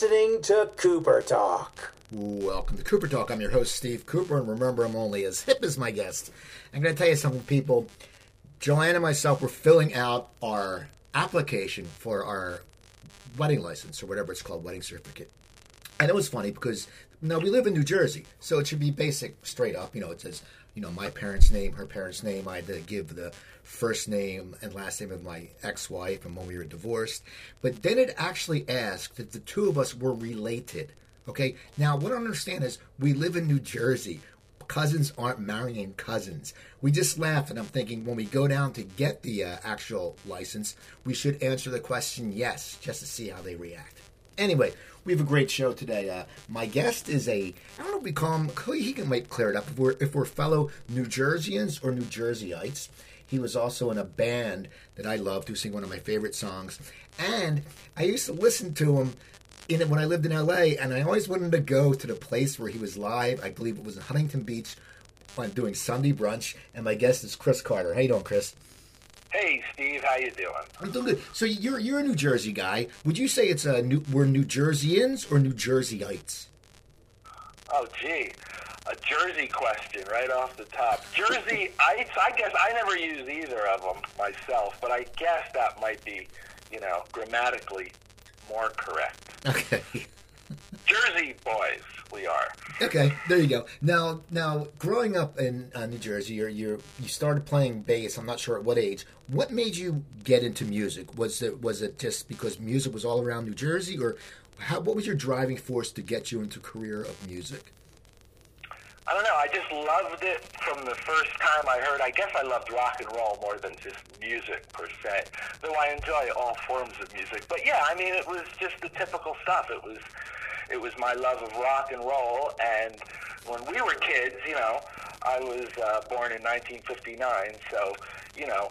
Listening to Cooper Talk. Welcome to Cooper Talk. I'm your host, Steve Cooper, and remember, I'm only as hip as my guest. I'm going to tell you something, people. Joanne and myself were filling out our application for our wedding license, or whatever it's called, wedding certificate. And it was funny because now we live in New Jersey, so it should be basic, straight up. You know, it says, you know, my parents' name, her parents' name. I had to give the first name and last name of my ex-wife and when we were divorced. But then it actually asked that the two of us were related. Okay. Now, what I understand is we live in New Jersey. Cousins aren't marrying cousins. We just laugh, and I'm thinking when we go down to get the uh, actual license, we should answer the question yes, just to see how they react. Anyway, we have a great show today. Uh, my guest is a I don't know if we call him. He can might clear it up if we're if we're fellow New Jerseyans or New Jerseyites. He was also in a band that I loved who sing one of my favorite songs, and I used to listen to him in when I lived in LA, and I always wanted to go to the place where he was live. I believe it was in Huntington Beach. I'm doing Sunday brunch, and my guest is Chris Carter. How you doing, Chris? Hey, Steve, how you doing? I'm doing good. So you're you're a New Jersey guy. Would you say it's a new, we're New Jerseyans or New Jerseyites? Oh, gee, a Jersey question right off the top. Jersey, I guess I never use either of them myself, but I guess that might be, you know, grammatically more correct. Okay. Jersey boys, we are. Okay, there you go. Now, now, growing up in uh, New Jersey, you you you started playing bass. I'm not sure at what age. What made you get into music? Was it was it just because music was all around New Jersey, or how, what was your driving force to get you into a career of music? I don't know. I just loved it from the first time I heard. I guess I loved rock and roll more than just music per se. Though I enjoy all forms of music. But yeah, I mean, it was just the typical stuff. It was, it was my love of rock and roll. And when we were kids, you know, I was uh, born in 1959, so you know,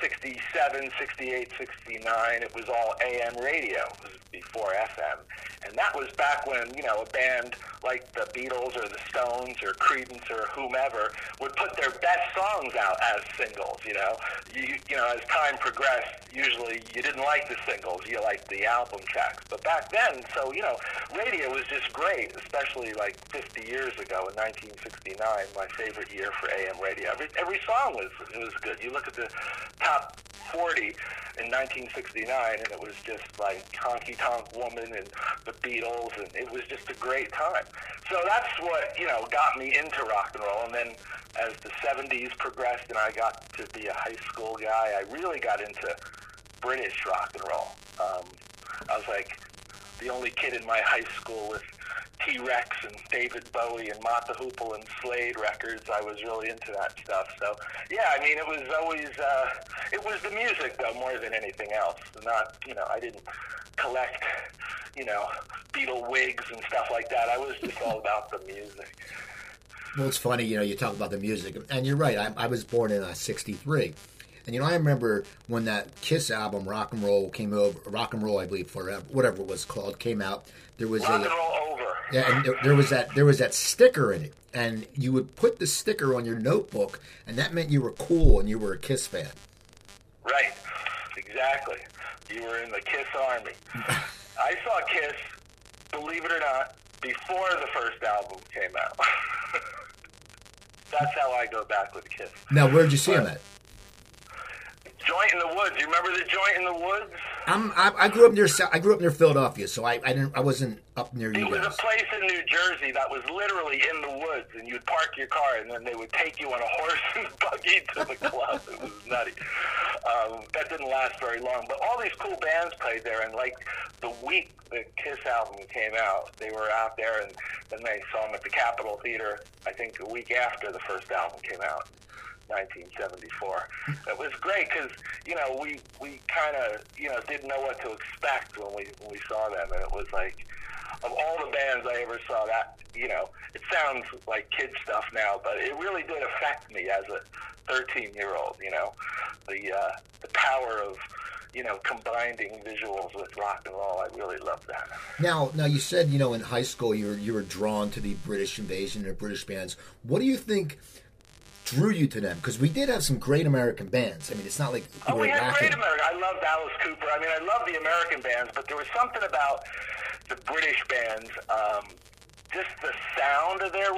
67, 68, 69, it was all AM radio. It was before FM. And that was back when, you know, a band like the Beatles or the Stones or Creedence or whomever would put their best songs out as singles, you know. You, you know, as time progressed, usually you didn't like the singles, you liked the album tracks. But back then, so, you know, radio was just great, especially like 50 years ago in 1969, my favorite year for AM radio. Every, every song was, was good. You look at the top 40 in 1969, and it was just like Honky Tonk Woman and the Beatles, and it was just a great time. So that's what you know got me into rock and roll. And then as the 70s progressed, and I got to be a high school guy, I really got into British rock and roll. Um, I was like the only kid in my high school with T Rex and David Bowie and the Hoople and Slade records. I was really into that stuff. So yeah, I mean, it was always uh, it was the music though more than anything else. Not you know I didn't collect you know Beatle wigs and stuff like that. I was just all about the music. Well, it's funny, you know, you talk about the music, and you're right. I, I was born in uh, '63, and you know, I remember when that Kiss album, Rock and Roll, came over. Rock and Roll, I believe, forever, whatever it was called, came out. There was Rock a and roll over. yeah, and there, there was that there was that sticker in it, and you would put the sticker on your notebook, and that meant you were cool and you were a Kiss fan. Right. Exactly. You were in the Kiss Army. I saw Kiss, believe it or not, before the first album came out. That's how I go back with Kiss. Now, where'd you see him at? Joint in the Woods. You remember the Joint in the Woods? I'm, I, I grew up near I grew up near Philadelphia, so I, I didn't I wasn't up near It you was a place in New Jersey that was literally in the woods, and you'd park your car, and then they would take you on a horse and buggy to the club. it was nutty. Um, that didn't last very long, but all these cool bands played there, and like the week the Kiss album came out, they were out there, and then they saw them at the Capitol Theater. I think a week after the first album came out. 1974. It was great because you know we we kind of you know didn't know what to expect when we when we saw them, and it was like of all the bands I ever saw, that you know it sounds like kid stuff now, but it really did affect me as a 13 year old. You know, the uh, the power of you know combining visuals with rock and roll. I really love that. Now, now you said you know in high school you were you were drawn to the British invasion and British bands. What do you think drew you to them? Because we did have some great American bands. I mean, it's not like Oh, we had lacking. great American. I loved Alice Cooper. I mean, I love the American bands, but there was something about the British bands, um, just the sound of their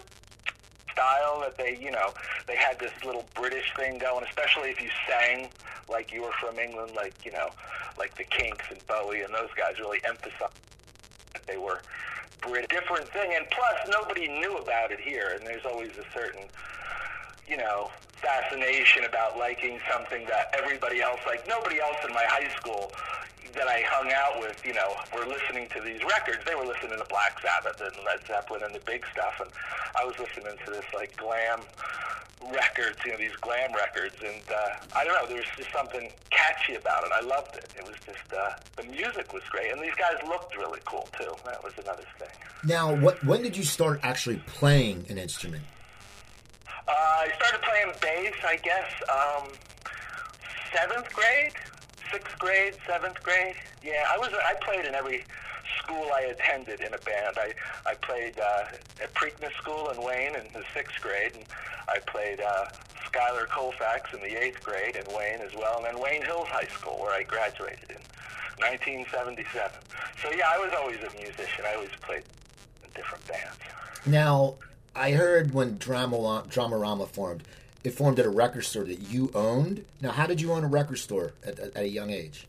style that they, you know, they had this little British thing going, especially if you sang like you were from England, like, you know, like the Kinks and Bowie and those guys really emphasized that they were Brit different thing. And plus, nobody knew about it here, and there's always a certain, you know, fascination about liking something that everybody else, like nobody else in my high school that I hung out with, you know, were listening to these records. They were listening to Black Sabbath and Led Zeppelin and the big stuff, and I was listening to this like glam records, you know, these glam records, and uh, I don't know, there was just something catchy about it. I loved it. It was just uh, the music was great, and these guys looked really cool too. That was another thing. Now, what when did you start actually playing an instrument? Uh, I started playing bass, I guess, um, seventh grade, sixth grade, seventh grade. Yeah, I was. I played in every school I attended in a band. I I played uh, at Preakness School in Wayne in the sixth grade, and I played uh, Schuyler Colfax in the eighth grade in Wayne as well, and then Wayne Hills High School where I graduated in 1977. So yeah, I was always a musician. I always played in different bands. Now, I heard when Drama Dramarama formed, it formed at a record store that you owned. Now, how did you own a record store at, at, at a young age?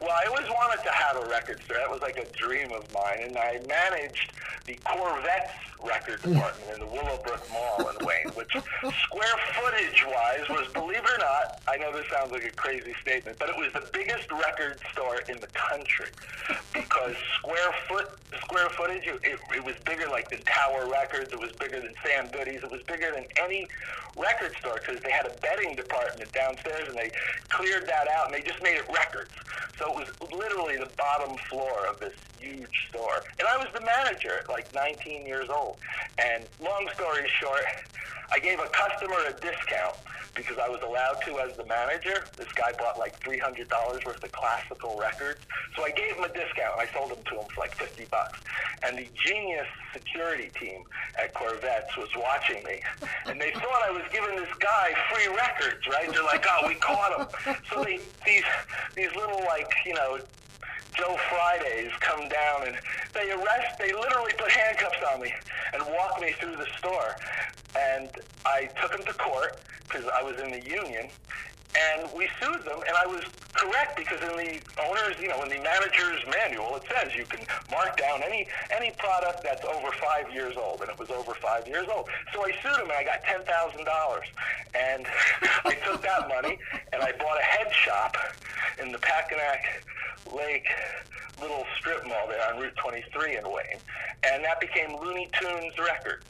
Well, I always wanted to have a record store. That was like a dream of mine. And I managed the Korvettes record department in the Willowbrook Mall in Wayne, which square footage wise was, believe it or not, I know this sounds like a crazy statement, but it was the biggest record store in the country because square foot square footage, it, it, was bigger like the Tower Records, it was bigger than Sam Goody's, it was bigger than any record store because they had a bedding department downstairs and they cleared that out and they just made it records. So it was literally the bottom floor of this huge store. And I was the manager at like 19 years old. And long story short, I gave a customer a discount because I was allowed to as the manager. This guy bought like $300 worth of classical records. So I gave him a discount. I sold them to him for like 50 bucks. And the genius security team at Korvettes was watching me. And they thought I was giving this guy free records, right? They're like, oh, we caught him. So they, these, these little like, you know, Joe Fridays come down and they arrest, they literally put handcuffs on me and walk me through the store. And I took them to court because I was in the union and we sued them and I was correct because in the owner's, you know, in the manager's manual it says you can mark down any any product that's over five years old and it was over five years old. So I sued them and I got ten thousand dollars and I took that money and I bought a head shop in the Packanack Lake little strip mall there on Route 23 in Wayne, and that became Looney Tunes Records,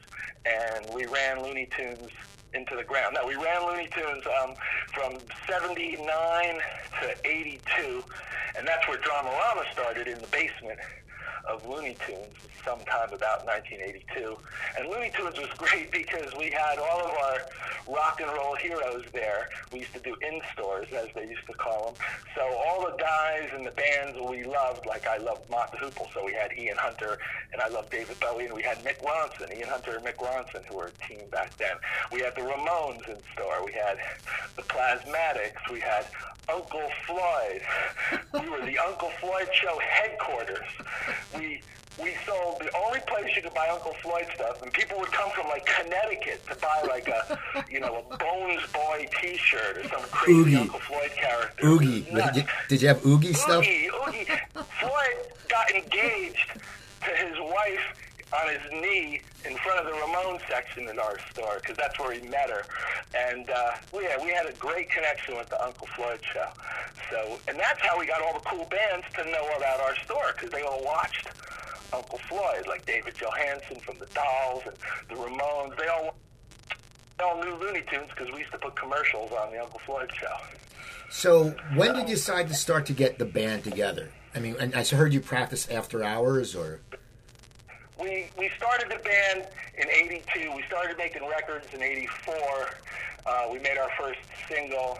and we ran Looney Tunes into the ground. Now we ran Looney Tunes um, from '79 to '82, and that's where Dramarama started in the basement of Looney Tunes sometime about 1982. And Looney Tunes was great because we had all of our rock and roll heroes there. We used to do in-stores, as they used to call them. So all the guys in the bands we loved, like I loved Mott the Hoople, so we had Ian Hunter, and I loved David Bowie, and we had Mick Ronson, Ian Hunter and Mick Ronson, who were a team back then. We had the Ramones in store. We had the Plasmatics. We had Uncle Floyd. We were the Uncle Floyd Show headquarters. We we sold the only place you could buy Uncle Floyd stuff, and people would come from like Connecticut to buy like a you know a Bones Boy T-shirt or some crazy Oogie. Uncle Floyd character. Oogie. Did you, did you have Oogie stuff? Oogie, Oogie. Floyd got engaged to his wife on his knee in front of the Ramones section in our store because that's where he met her. And uh, yeah, we had a great connection with the Uncle Floyd show. So, and that's how we got all the cool bands to know about our store because they all watched Uncle Floyd, like David Johansen from the Dolls and the Ramones. They all they all knew Looney Tunes because we used to put commercials on the Uncle Floyd show. So, when did you decide to start to get the band together? I mean, and I heard you practice after hours, or we we started the band in '82. We started making records in '84. Uh, we made our first single,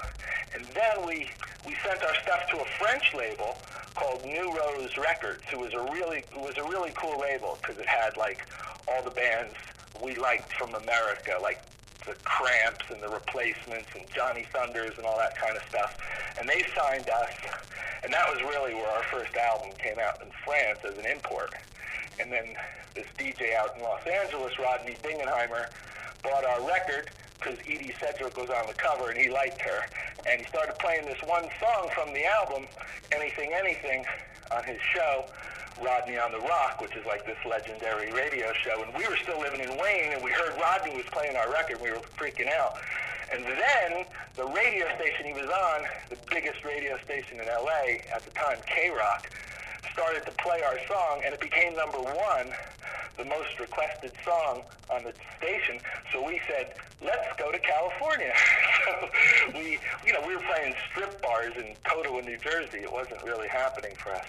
and then we we sent our stuff to a French label called New Rose Records, who was a really was a really cool label because it had like all the bands we liked from America, like the Cramps and the Replacements and Johnny Thunders and all that kind of stuff. And they signed us, and that was really where our first album came out in France as an import. And then this DJ out in Los Angeles, Rodney Bingenheimer, bought our record because Edie Sedgwick was on the cover and he liked her. And he started playing this one song from the album, Anything Anything, on his show, Rodney on the ROQ, which is like this legendary radio show. And we were still living in Wayne and we heard Rodney was playing our record. We were freaking out. And then the radio station he was on, the biggest radio station in LA at the time, KROQ, started to play our song and it became number one the most requested song on the station. So we said, let's go to California. so we, you know, we were playing strip bars in Totowa, New Jersey. It wasn't really happening for us.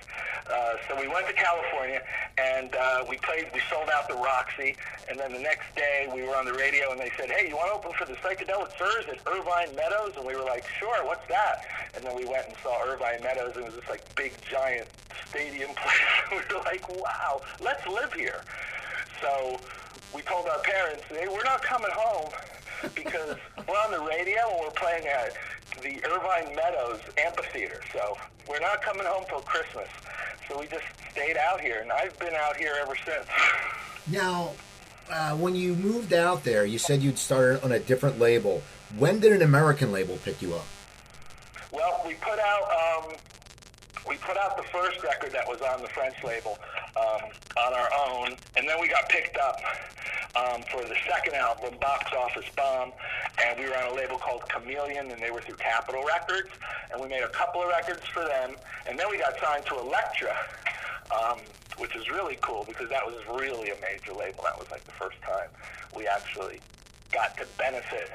Uh, so we went to California and uh, we played. We sold out the Roxy, and then the next day we were on the radio and they said, "Hey, you want to open for the Psychedelic Furs at Irvine Meadows?" And we were like, "Sure, what's that?" And then we went and saw Irvine Meadows, and it was this like big giant stadium place. we were like, "Wow, let's live here." So we told our parents, hey, we're not coming home because we're on the radio and we're playing at the Irvine Meadows Amphitheater. So we're not coming home till Christmas. So we just stayed out here, and I've been out here ever since. Now, uh, when you moved out there, you said you'd started on a different label. When did an American label pick you up? Well, we put out um, we put out the first record that was on the French label um, on our own, and then we got picked up um, for the second album, Box Office Bomb, and we were on a label called Chameleon, and they were through Capitol Records, and we made a couple of records for them, and then we got signed to Elektra, um, which is really cool because that was really a major label. That was like the first time we actually got to benefit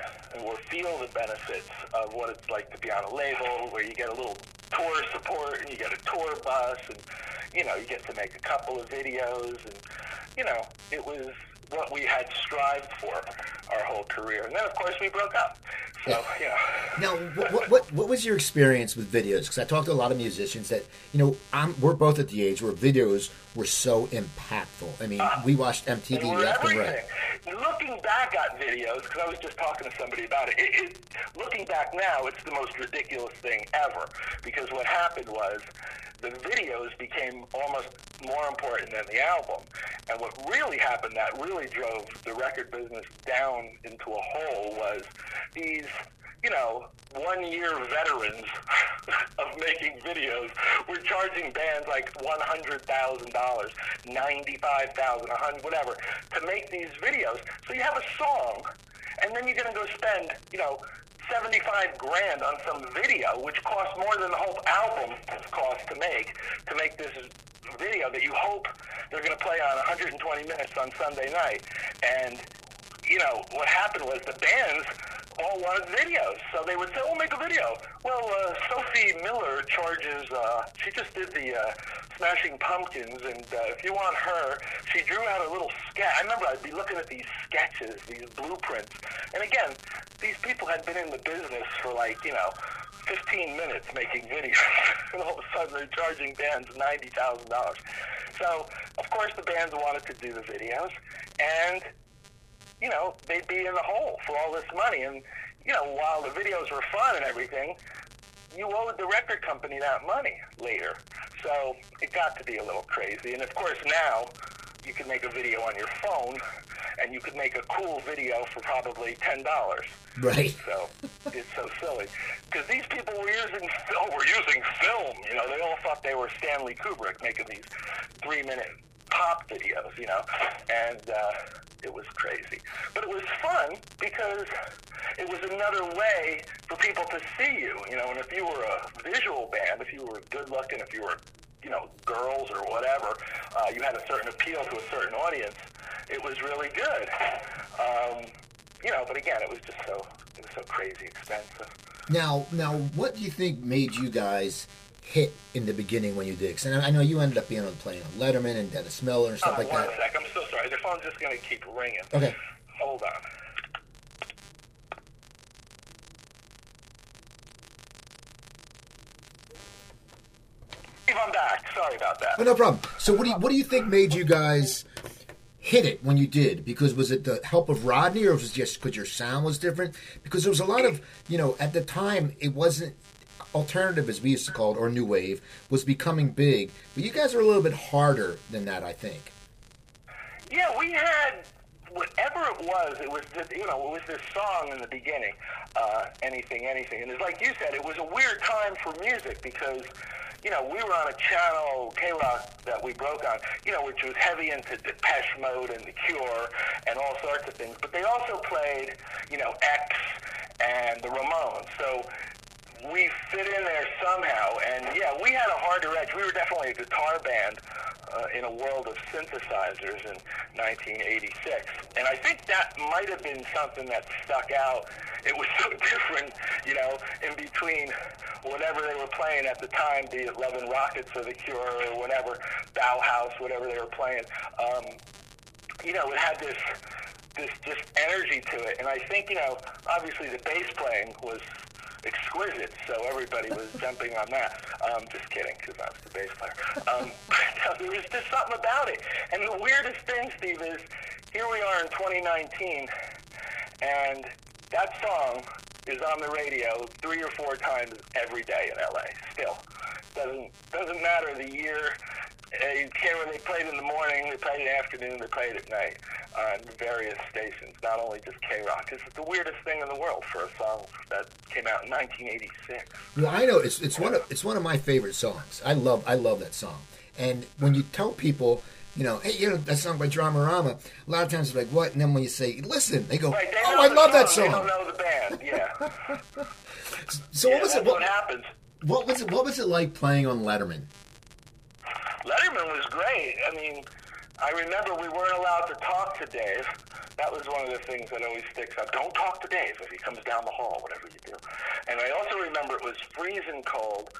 or feel the benefits of what it's like to be on a label where you get a little tour support and you get a tour bus and you know you get to make a couple of videos and you know it was what we had strived for our whole career. And then of course we broke up. So you know Now, what, what, what was your experience with videos? Because I talked to a lot of musicians that, you know, I'm, we're both at the age where videos were so impactful. I mean, ah, we watched MTV left and right. Looking back at videos, because I was just talking to somebody about it, it, it, looking back now, it's the most ridiculous thing ever. Because what happened was the videos became almost more important than the album. And what really happened that really drove the record business down into a hole was these, you know, one year veterans of making videos were charging bands like $100,000, $95,000, 100, whatever, to make these videos. So you have a song, and then you're going to go spend, you know, 75 grand on some video, which costs more than the whole album costs to make, to make this video that you hope they're going to play on 120 minutes on Sunday night. And, you know, what happened was the bands all wanted videos. So they would say, oh, make a video. Well, uh, Sophie Muller charges, uh, she just did the uh, Smashing Pumpkins, and uh, if you want her, she drew out a little sketch. I remember I'd be looking at these sketches, these blueprints. And again, these people had been in the business for like, you know, 15 minutes making videos. and all of a sudden they're charging bands $90,000. So, of course, the bands wanted to do the videos. And you know, they'd be in the hole for all this money. And, you know, while the videos were fun and everything, you owed the record company that money later. So it got to be a little crazy. And of course, now you can make a video on your phone and you could make a cool video for probably $10. Right. So it's so silly. Because these people were using, oh, we're using film. You know, they all thought they were Stanley Kubrick making these three minute pop videos, you know, and uh, it was crazy. But it was fun because it was another way for people to see you, you know, and if you were a visual band, if you were good looking, if you were, you know, girls or whatever, uh, you had a certain appeal to a certain audience, it was really good. Um, you know, but again, it was just so, it was so crazy expensive. Now, now, what do you think made you guys hit in the beginning when you did? 'Cause and I know you ended up being on playing on Letterman and Dennis Miller and stuff Uh, like one that. sec. I'm so sorry. The phone's just going to keep ringing. Okay. Hold on. I'm back. Sorry about that. Oh, no problem. So, what do you what do you think made you guys hit it when you did? Because was it the help of Rodney, or was it just because your sound was different? Because there was a lot of, you know, at the time it wasn't alternative, as we used to call it, or new wave, was becoming big. But you guys are a little bit harder than that, I think. Yeah, we had whatever it was. It was just, you know, it was this song in the beginning, uh, anything, anything, and it's like you said, it was a weird time for music because. You know, we were on a channel, KROQ, that we broke on, you know, which was heavy into Depeche Mode and The Cure and all sorts of things. But they also played, you know, X and the Ramones. So we fit in there somehow. And yeah, we had a harder edge. We were definitely a guitar band uh, in a world of synthesizers in 1986. And I think that might have been something that stuck out. It was so different, you know, in between whatever they were playing at the time, be it Love and Rockets or The Cure or whatever, Bauhaus, whatever they were playing. Um, you know, it had this this just energy to it. And I think, you know, obviously the bass playing was exquisite, so everybody was jumping on that. Um, just kidding, because I was the bass player. Um, but there was just something about it. And the weirdest thing, Steve, is here we are in 2019, and that song is on the radio three or four times every day in LA. Still, doesn't doesn't matter the year. Uh, you care when they played in the morning, they played in the afternoon, they played at night on various stations, not only just KROQ. It's the weirdest thing in the world for a song that came out in 1986. Well, I know it's it's one of it's one of my favorite songs. I love I love that song. And when you tell people, you know, hey, you know that song by Dramarama, a lot of times they're like, what? And then when you say, listen, they go, Right, they oh, I love that They song. don't know the band. Yeah. So yeah what was it? What, what happens. what was it? What was it like playing on Letterman? Letterman was great. I mean, I remember we weren't allowed to talk to Dave. That was one of the things that always sticks up. Don't talk to Dave if he comes down the hall, whatever you do. And I also remember it was freezing cold,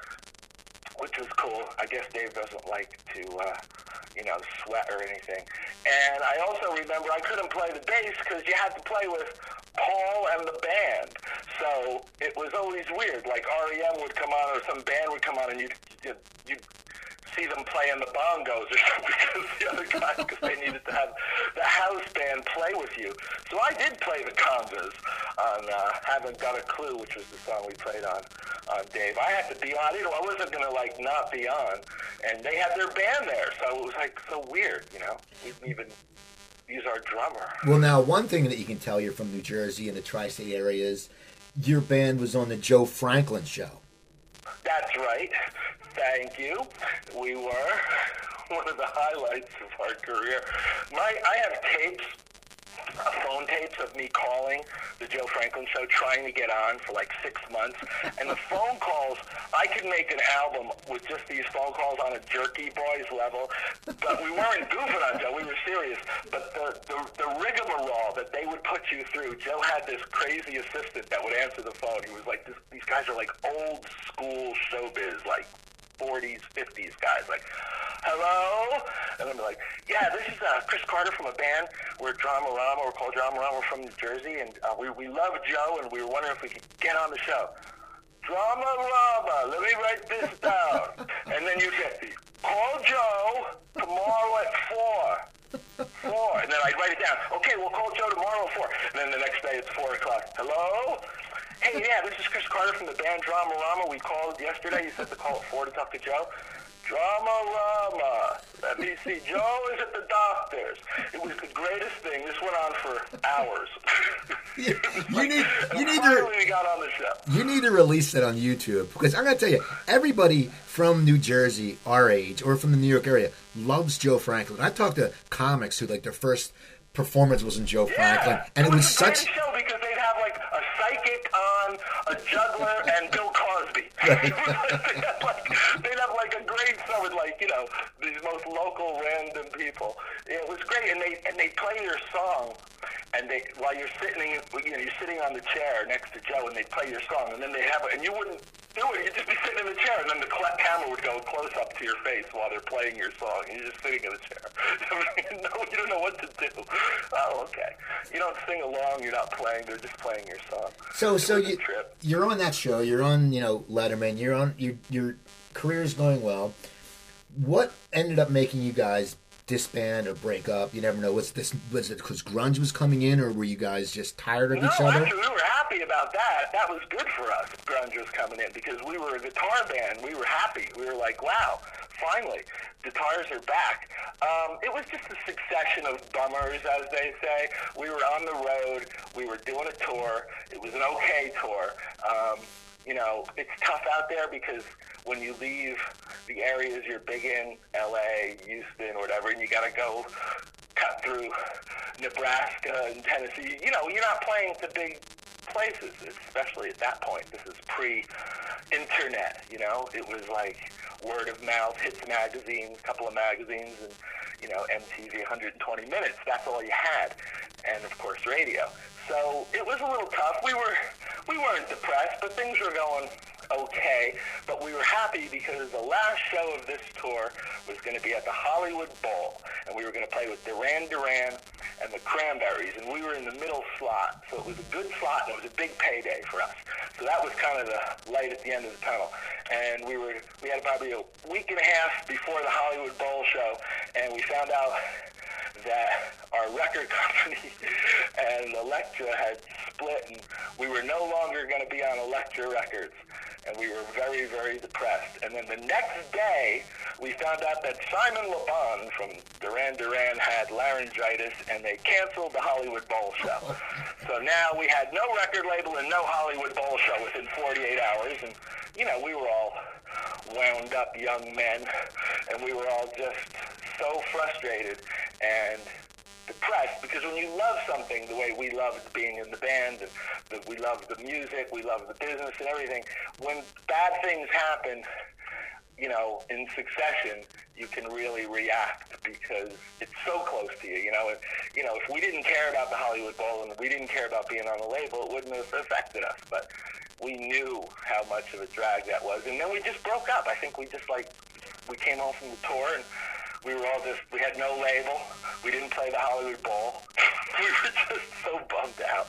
which was cool. I guess Dave doesn't like to, uh, you know, sweat or anything. And I also remember I couldn't play the bass because you had to play with Paul and the band. So it was always weird. Like REM would come on or some band would come on and you'd, you'd, you'd see them playing the bongos or something because the other guy, because they needed to have the house band play with you. So I did play the congas on uh, Haven't Got a Clue, which was the song we played on on Dave. I had to be on. You know, I wasn't gonna like not be on, and they had their band there, so it was like so weird. You know, we didn't even use our drummer. Well, now one thing that you can tell you're from New Jersey and the tri-state area is your band was on the Joe Franklin show. That's right. Thank you. We were one of the highlights of our career. My, I have tapes, phone tapes of me calling the Joe Franklin show, trying to get on for like six months. And the phone calls, I could make an album with just these phone calls on a Jerky Boys level. But we weren't goofing on Joe. We were serious. But the, the, the rigmarole that they would put you through, Joe had this crazy assistant that would answer the phone. He was like, this, these guys are like old school showbiz, like 40s, 50s guys. Like, hello? And I'm like, yeah, this is uh, Chris Carter from a band. We're Dramarama. We're called Dramarama. We're from New Jersey. And uh, we, we love Joe, and we were wondering if we could get on the show. Dramarama. Let me write this down. and then you get, call Joe tomorrow at 4. Four. And then I'd write it down. Okay, we'll call Joe tomorrow at 4. And then the next day it's 4 o'clock. Hello? Hey, yeah, this is Chris Carter from the band Dramarama. We called yesterday. You said to call at 4 to talk to Joe. Drama Rama. Let me see. Joe is at the doctor's. It was the greatest thing. This went on for hours. You, you need you need to we got on the show. you need to release it on YouTube because I'm going to tell you, everybody from New Jersey, our age, or from the New York area, loves Joe Franklin. I talked to comics who like their first performance was in Joe Franklin, and it was a great such. show because they'd have like a psychic on, a juggler, and Bill Cosby. have like, they'd have like a great show with like you know these most local random people. It was great, and they and they play your song, and they while you're sitting you know you're sitting on the chair next to Joe, and they play your song, and then they have it, and you wouldn't do it. You'd just be sitting in the chair, and then the camera would go close up to your face while they're playing your song, and you're just sitting in the chair. no, you don't know what to do. Oh, okay. You don't sing along. You're not playing. They're just playing your song. So so you you're on that show. You're on you know Letterman. You're on your your career's going well. What ended up making you guys disband or break up? You never know. Was this was it because grunge was coming in, or were you guys just tired of No, each other? actually, we were happy about that. That was good for us. Grunge was coming in because we were a guitar band. We were happy. We were like, wow, finally, guitars are back. Um, it was just a succession of bummers, as they say. We were on the road. We were doing a tour. It was an okay tour. Um, you know, it's tough out there because when you leave the areas you're big in, LA, Houston, whatever, and you got to go cut through Nebraska and Tennessee, you know, you're not playing to big places, especially at that point. This is pre-internet, you know. It was like word of mouth, hits magazines, couple of magazines, and you know, MTV 120 minutes. That's all you had, and of course, radio. So it was a little tough. We were we weren't depressed, but things were going okay. But we were happy because the last show of this tour was going to be at the Hollywood Bowl, and we were going to play with Duran Duran and the Cranberries, and we were in the middle slot. So it was a good slot, and it was a big payday for us. So that was kind of the light at the end of the tunnel. And we were we had probably a week and a half before the Hollywood Bowl show, and we found out that our record company and Elektra had split, and we were no longer going to be on Elektra Records, and we were very, very depressed. And then the next day, we found out that Simon Le Bon from Duran Duran had laryngitis, and they canceled the Hollywood Bowl show. So now we had no record label and no Hollywood Bowl show within 48 hours, and you know we were all wound up young men, and we were all just so frustrated and depressed because when you love something the way we loved being in the band and the, we loved the music, we loved the business and everything, when bad things happen, you know, in succession, you can really react because it's so close to you. You know, and, you know, if we didn't care about the Hollywood Bowl and we didn't care about being on the label, it wouldn't have affected us. But we knew how much of a drag that was, and then we just broke up. I think we just like we came home from the tour and we were all just we had no label. We didn't play the Hollywood Bowl. we were just so bummed out,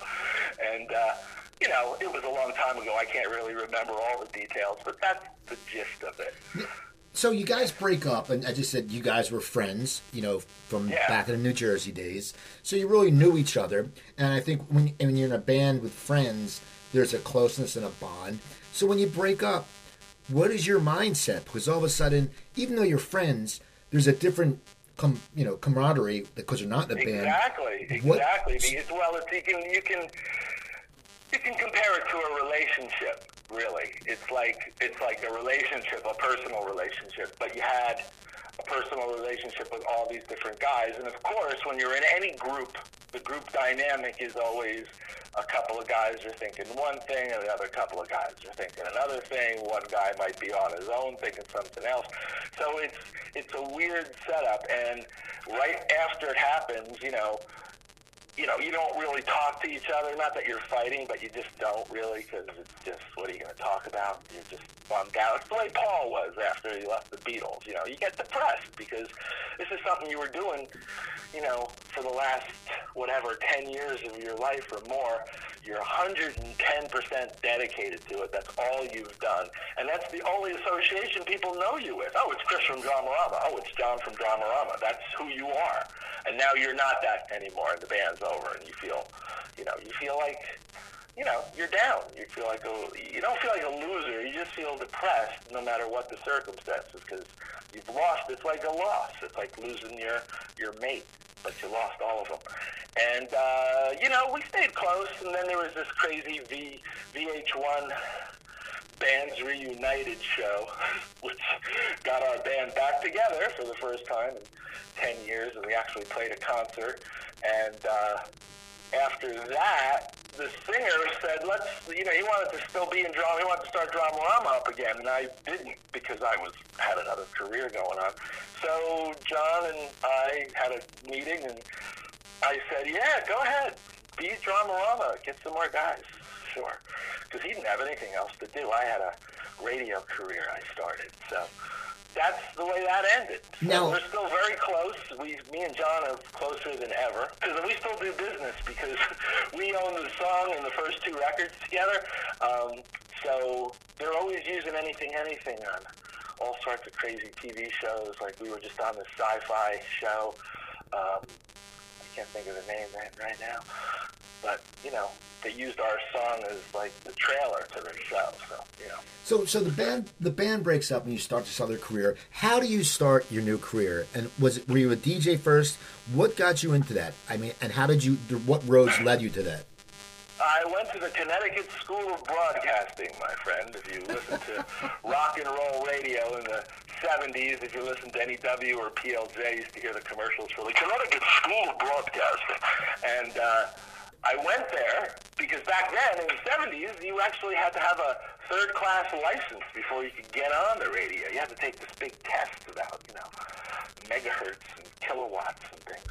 and. uh you know, it was a long time ago. I can't really remember all the details, but that's the gist of it. So you guys break up, and I just said you guys were friends, you know, from Yeah. back in the New Jersey days. So you really knew each other, and I think when when you're in a band with friends, there's a closeness and a bond. So when you break up, what is your mindset? Because all of a sudden, even though you're friends, there's a different, com, you know, camaraderie because you're not in a band. Exactly, exactly. Because well, it's, you can you can you can compare it to a relationship. Really, it's like it's like a relationship, a personal relationship. But you had a personal relationship with all these different guys, and of course, when you're in any group, the group dynamic is always a couple of guys are thinking one thing, and the other couple of guys are thinking another thing. One guy might be on his own thinking something else. So it's it's a weird setup, and right after it happens, you know, you know, you don't really talk to each other. Not that you're fighting, but you just don't really because it's just what are you going to talk about? You're just bummed out. It's the way Paul was after he left the Beatles. You know, you get depressed because this is something you were doing, you know, for the last whatever ten years of your life or more. You're 110% dedicated to it. That's all you've done, and that's the only association people know you with. Oh, it's Chris from Dramarama. Oh, it's John from Dramarama. That's who you are. And now you're not that anymore, and the band's over, and you feel, you know, you feel like, you know, you're down. You feel like a, you don't feel like a loser. You just feel depressed, no matter what the circumstances, because you've lost. It's like a loss. It's like losing your your mate, but you lost all of them. And uh, you know, we stayed close, and then there was this crazy V VH1 Bands Reunited show, which got our band back together for the first time in 10 years, and we actually played a concert. And uh, after that, the singer said, let's, you know, he wanted to still be in drama. He wanted to start Dramarama up again, and I didn't because I was had another career going on. So John and I had a meeting, and I said, yeah, go ahead. Be Dramarama. Get some more guys. Sure. Because he didn't have anything else to do. I had a radio career I started. So that's the way that ended. So Now- we're still very close. We, me and John are closer than ever. Because we still do business because we own the song and the first two records together. Um, so they're always using anything, anything on all sorts of crazy TV shows. Like we were just on this sci-fi show. Um, can't think of the name right, right now, but you know, they used our song as like the trailer to their show. So you know. So, so the band the band breaks up and you start this other career. How do you start your new career? And was it were you a DJ first? What got you into that? I mean, and how did you? What roads led you to that? I went to the Connecticut School of Broadcasting, my friend. If you listen to rock and roll radio in the 70s, if you listen to NEW or PLJ, you used to hear the commercials for the Connecticut School of Broadcasting. And uh, I went there because back then in the 70s, you actually had to have a third class license before you could get on the radio. You had to take this big test about, you know, megahertz and kilowatts and things.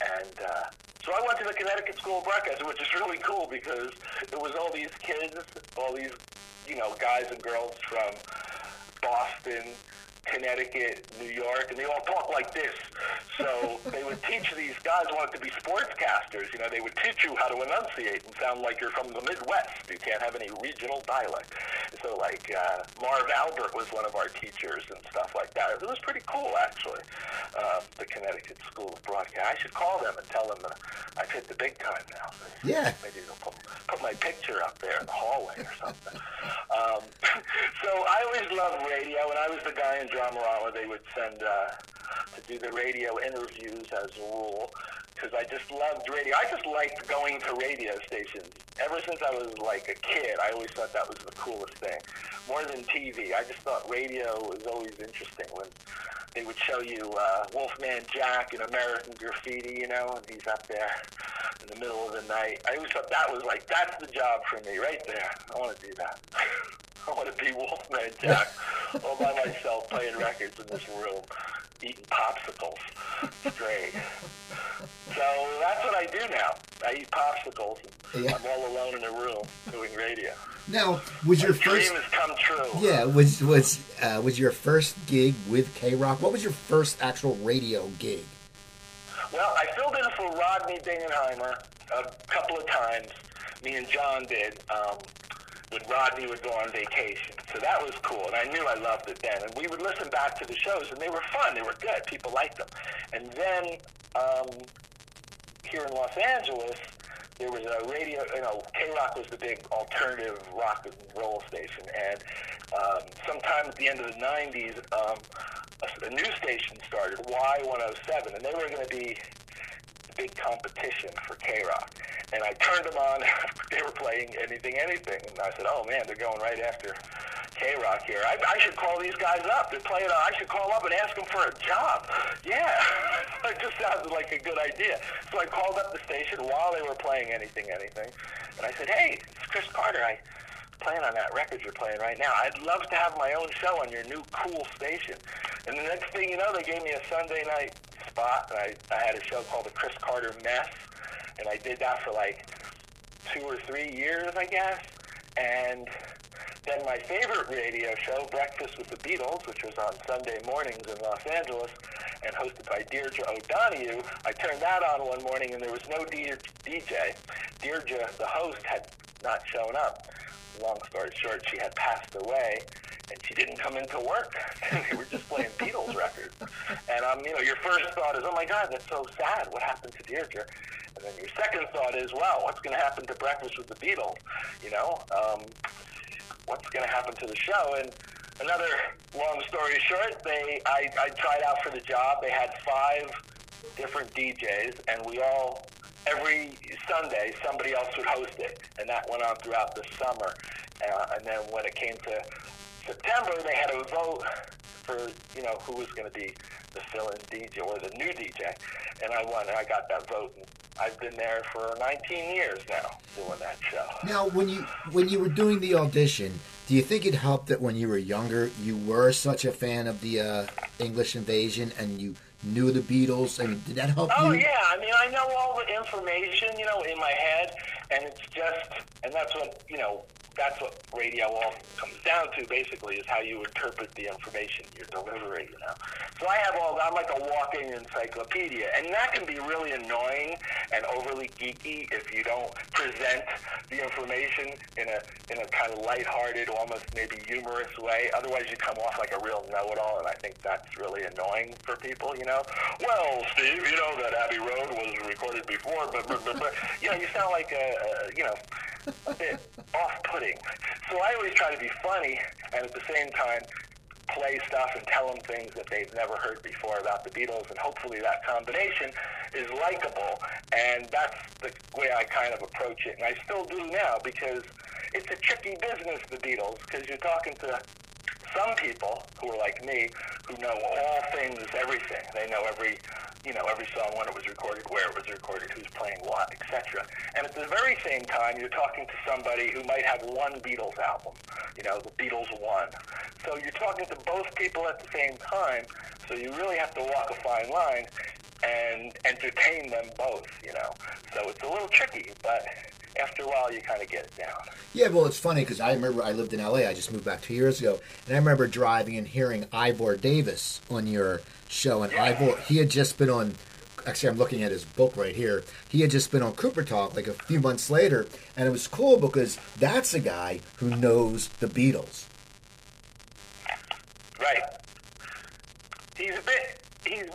And uh, so I went to the Connecticut School of Broadcasting, which is really cool because it was all these kids, all these, you know, guys and girls from Boston, Connecticut, New York, and they all talk like this. So they would teach these guys wanted to be sportscasters. You know, they would teach you how to enunciate and sound like you're from the Midwest. You can't have any regional dialect. So like uh, Marv Albert was one of our teachers and stuff like that. It was pretty cool actually. Uh, the Connecticut School of Broadcast. I should call them and tell them that I've hit the big time now. Yeah. Maybe they'll put, put my picture up there in the hallway or something. um, so I always loved radio, and I was the guy in Drama where they would send uh, to do the radio interviews as a rule because I just loved radio. I just liked going to radio stations. Ever since I was like a kid, I always thought that was the coolest thing. More than TV, I just thought radio was always interesting when they would show you uh, Wolfman Jack in American Graffiti, you know, and he's up there in the middle of the night. I always thought that was like, that's the job for me right there. I want to do that. I want to be Wolfman Jack all by myself playing records in this room, eating popsicles. It's great. So that's what I do now. I eat popsicles. Yeah. I'm all alone in a room doing radio. Now, was your My dream first? has come true. Yeah, was was uh, was your first gig with K Rock? What was your first actual radio gig? Well, I filled in for Rodney Bingenheimer a couple of times. Me and John did um, when Rodney would go on vacation. So that was cool, and I knew I loved it then. And we would listen back to the shows, and they were fun. They were good. People liked them. And then um, here in Los Angeles, there was a radio, you know, KROQ was the big alternative rock and roll station. And um, sometime at the end of the 90s, um, a, a new station started, Y107, and they were going to be big competition for KROQ. And I turned them on. they were playing anything, anything. And I said, oh, man, they're going right after KROQ here. I, I should call these guys up. They're playing. Uh, I should call up and ask them for a job. Yeah, it just sounded like a good idea. So I called up the station while they were playing anything, anything, and I said, "Hey, it's Chris Carter. I playing on that record you're playing right now. I'd love to have my own show on your new cool station." And the next thing you know, they gave me a Sunday night spot, and I, I had a show called the Chris Carter Mess, and I did that for like two or three years, I guess, and then my favorite radio show, Breakfast with the Beatles, which was on Sunday mornings in Los Angeles and hosted by Deirdre O'Donoghue, I turned that on one morning and there was no D- DJ. Deirdre, the host, had not shown up. Long story short, she had passed away and she didn't come into work. we were just playing Beatles records. And um, you know, your first thought is, oh my God, that's so sad. What happened to Deirdre? And then your second thought is, wow, what's going to happen to Breakfast with the Beatles? You know, um, what's going to happen to the show? And another long story short, they I, I tried out for the job. They had five different DJs, and we all every Sunday somebody else would host it, and that went on throughout the summer. Uh, and then when it came to September, they had a vote for you know who was going to be the fill-in DJ or the new DJ, and I won. And I got that vote. And I've been there for 19 years now doing that show. Now, when you when you were doing the audition, do you think it helped that when you were younger, you were such a fan of the uh, English Invasion and you knew the Beatles? I mean, did that help Oh you? yeah, I mean I know all the information, you know, in my head, and it's just, and that's what you know. That's what radio all comes down to. Basically, is how you interpret the information you're delivering. You know. So I have all. I'm like a walking encyclopedia, and that can be really annoying and overly geeky if you don't present the information in a in a kind of lighthearted, almost maybe humorous way. Otherwise, you come off like a real know-it-all, and I think that's really annoying for people. You know. Well, Steve, you know that Abbey Road was recorded before, but but, but, but you know, you sound like a, a you know bit off-putting. So I always try to be funny, and at the same time play stuff and tell them things that they've never heard before about the Beatles, and hopefully that combination is likable. And that's the way I kind of approach it, and I still do now because it's a tricky business, the Beatles, because you're talking to some people who are like me who know all things, everything. They know every you know, every song when it was recorded, where it was recorded, who's playing what, etc. And at the very same time, you're talking to somebody who might have one Beatles album, you know, the Beatles one. So you're talking to both people at the same time, so you really have to walk a fine line and entertain them both, you know. So it's a little tricky, but after a while, you kind of get it down. Yeah, well, it's funny because I remember I lived in LA. I just moved back two years ago, and I remember driving and hearing Ivor Davis on your show, and Ivor he had just been on. Actually, I'm looking at his book right here. He had just been on Cooper Talk like a few months later, and it was cool because that's a guy who knows the Beatles. Right. He's a bit. He's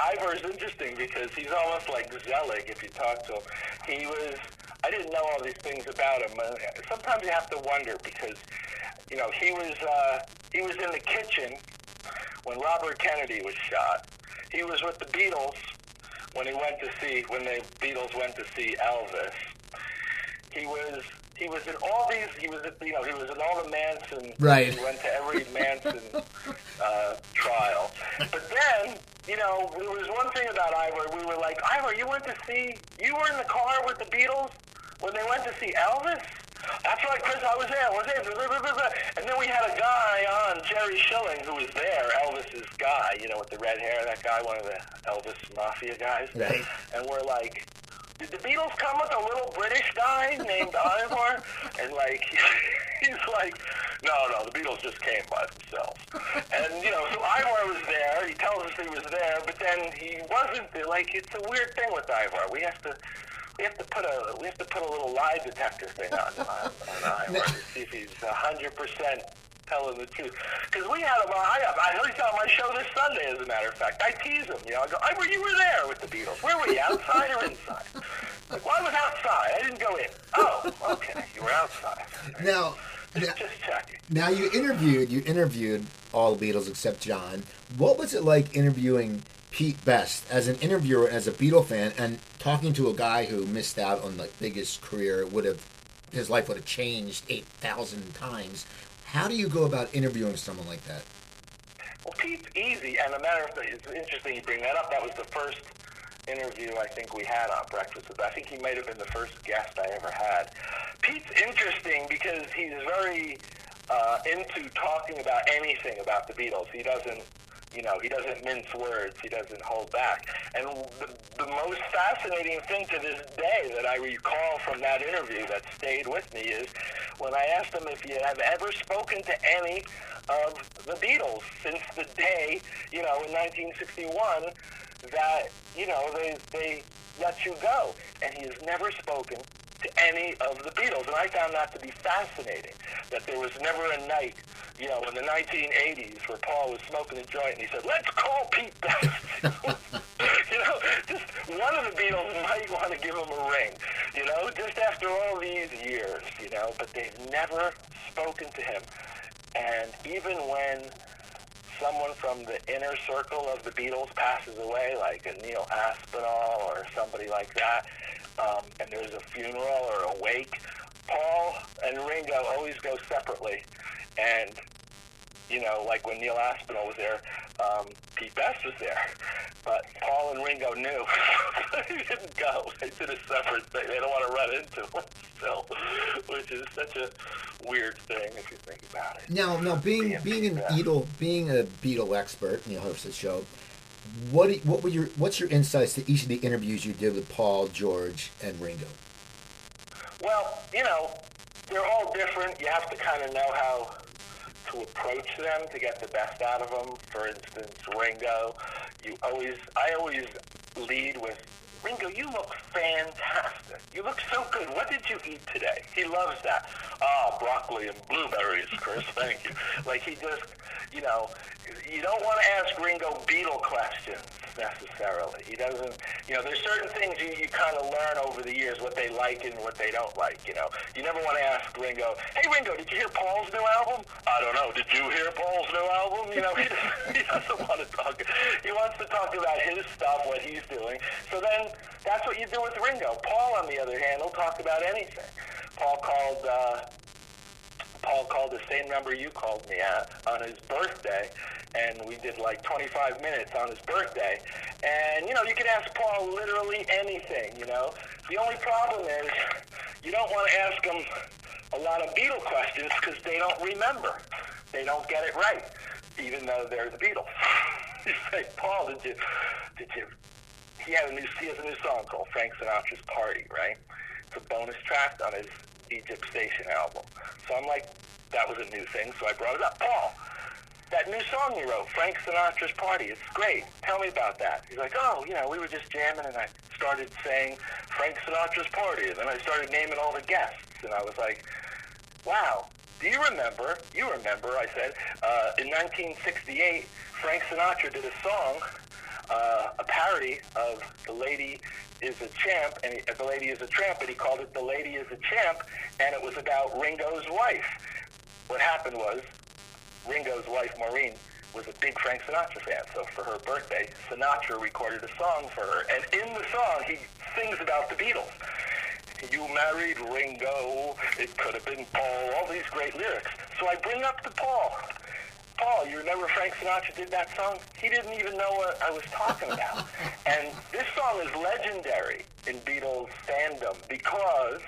Ivor's interesting because he's almost like Zelig if you talk to him. He was. I didn't know all these things about him. Sometimes you have to wonder because, you know, he was uh, he was in the kitchen when Robert Kennedy was shot. He was with the Beatles when he went to see when the Beatles went to see Elvis. He was he was in all these. He was at, you know he was in all the Manson. Right. He went to every Manson uh, trial. But then you know there was one thing about Ivor. We were like Ivor, you went to see. You were in the car with the Beatles when they went to see Elvis. That's right, Chris. I was there. I was there. And then we had a guy on, Jerry Schilling, who was there, Elvis's guy. You know, with the red hair. That guy, one of the Elvis Mafia guys. Right. And we're like, did the Beatles come with a little British guy named Ivor? And like, he's like, no, no, the Beatles just came by themselves. And you know, so Ivor was there. He tells us he was there, but then he wasn't. There. Like, it's a weird thing with Ivor. We have to. We have to put a we have to put a little lie detector thing on on, on to see if he's a hundred percent telling the truth. Because we had him on. I, I heard he's on my show this Sunday, as a matter of fact. I tease him. You know, I go, Ivor, you were there with the Beatles. Where were you, outside or inside? Like, well, I was outside. I didn't go in. Oh, okay. You were outside. Now, now, Just, just checking. now you interviewed you interviewed all the Beatles except John. What was it like interviewing Pete Best as an interviewer, as a Beatle fan, and talking to a guy who missed out on the biggest career? Would have his life would have changed eight thousand times. How do you go about interviewing someone like that? Well, Pete's easy, and a matter of fact, it's interesting you bring that up. That was the first interview I think we had on Breakfast. I think he might have been the first guest I ever had. Pete's interesting because he's very uh, into talking about anything about the Beatles. He doesn't. You know, he doesn't mince words. He doesn't hold back. And the, the most fascinating thing to this day that I recall from that interview that stayed with me is when I asked him if he had ever spoken to any of the Beatles since the day, you know, in 1961 that, you know, they, they let you go. And he has never spoken to any of the Beatles. And I found that to be fascinating, that there was never a night, you know, in the 1980s where Paul was smoking a joint and he said, let's call Pete Best. you know, just one of the Beatles might want to give him a ring, you know, just after all these years, you know, but they've never spoken to him. And even when someone from the inner circle of the Beatles passes away, like a Neil Aspinall or somebody like that, um, and there's a funeral or a wake, Paul and Ringo always go separately. And, you know, like when Neil Aspinall was there, um, Pete Best was there. But Paul and Ringo knew. they didn't go. They did a separate thing. They don't want to run into him still, which is such a weird thing if you think about it. Now, now being Being being an Beatle being a Beatle expert, host the show. What what were your what's your insights to each of the interviews you did with Paul, George, and Ringo? Well, you know, they're all different. You have to kind of know how to approach them to get the best out of them. For instance, Ringo, you always, I always lead with, Ringo, you look fantastic. You look so good. What did you eat today? He loves that. Oh, broccoli and blueberries, Chris. Thank you. Like he just, you know, you don't want to ask Ringo Beatle questions necessarily. He doesn't, you know, there's certain things you, you kind of learn over the years what they like and what they don't like, you know. You never want to ask Ringo, hey Ringo, did you hear Paul's new album? I don't know, did you hear Paul's new album? You know, he doesn't, he doesn't want to talk, he wants to talk about his stuff, what he's doing. So then that's what you do with Ringo. Paul, on the other hand, will talk about anything. Paul called, uh, Paul called the same number you called me at on his birthday, and we did like 25 minutes on his birthday. And, you know, you can ask Paul literally anything, you know. The only problem is you don't want to ask him a lot of Beatle questions because they don't remember. They don't get it right, even though they're the Beatles. you say, Paul, did you, did you, he had a new, he has a new song called Frank Sinatra's Party, right? It's a bonus track on his Egypt Station album. So I'm like, that was a new thing, so I brought it up. Paul, that new song you wrote, Frank Sinatra's Party, it's great. Tell me about that. He's like, oh, you know, we were just jamming, and I started saying Frank Sinatra's Party, and then I started naming all the guests, and I was like, wow. Do you remember? You remember? I said uh, in 1968, Frank Sinatra did a song, uh, a parody of "The Lady Is a Champ," and he, "The Lady Is a Tramp," and he called it "The Lady Is a Champ," and it was about Ringo's wife. What happened was Ringo's wife, Maureen, was a big Frank Sinatra fan. So for her birthday, Sinatra recorded a song for her. And in the song, he sings about the Beatles. You married Ringo, it could have been Paul, all these great lyrics. So I bring up to Paul. Paul, you remember Frank Sinatra did that song? He didn't even know what I was talking about. and this song is legendary in Beatles fandom because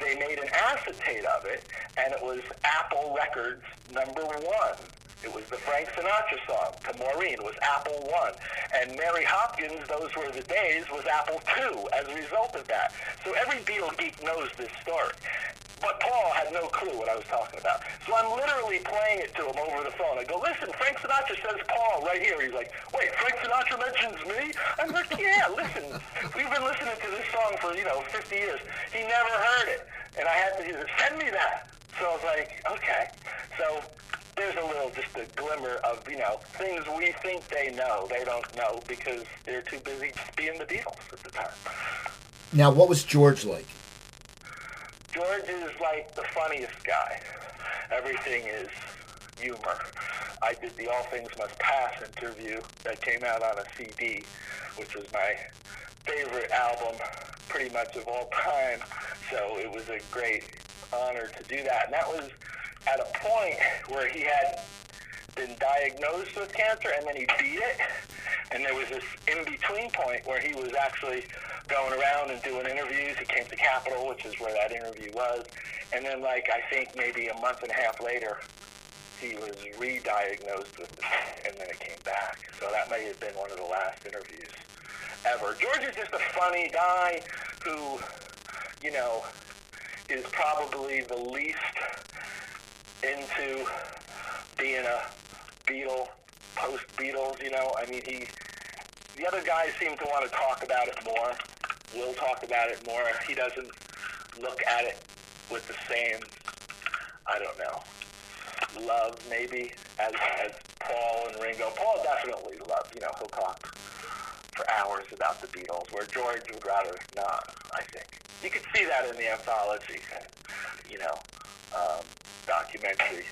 they made an acetate of it, and it was Apple Records number one. It was the Frank Sinatra song to Maureen was Apple One, and Mary Hopkins, those were the days, was Apple Two as a result of that. So every Beatle geek knows this story. But Paul had no clue what I was talking about. So I'm literally playing it to him over the phone. I go, listen, Frank Sinatra says Paul right here. He's like, wait, Frank Sinatra mentions me? I'm like, yeah, listen, we've been listening to this song for, you know, 50 years. He never heard it. And I had to, he said, send me that. So I was like, okay. So there's a little, just a glimmer of, you know, things we think they know. They don't know because they're too busy being the Beatles at the time. Now, what was George like? George is like the funniest guy. Everything is humor. I did the All Things Must Pass interview that came out on a CD, which was my favorite album pretty much of all time. So it was a great honor to do that. And that was at a point where he had been diagnosed with cancer and then he beat it. And there was this in-between point where he was actually going around and doing interviews. He came to Capitol, which is where that interview was. And then, like, I think maybe a month and a half later, he was re-diagnosed with it, and then it came back. So that may have been one of the last interviews ever. George is just a funny guy who, you know, is probably the least into being a Beatle, post-Beatles, you know. I mean, he, the other guys seem to want to talk about it more. Will talk about it more. He doesn't look at it with the same, I don't know, love maybe as as Paul and Ringo. Paul definitely loves, you know, he'll talk for hours about the Beatles, where George would rather not, I think. You could see that in the anthology, you know, um, documentary.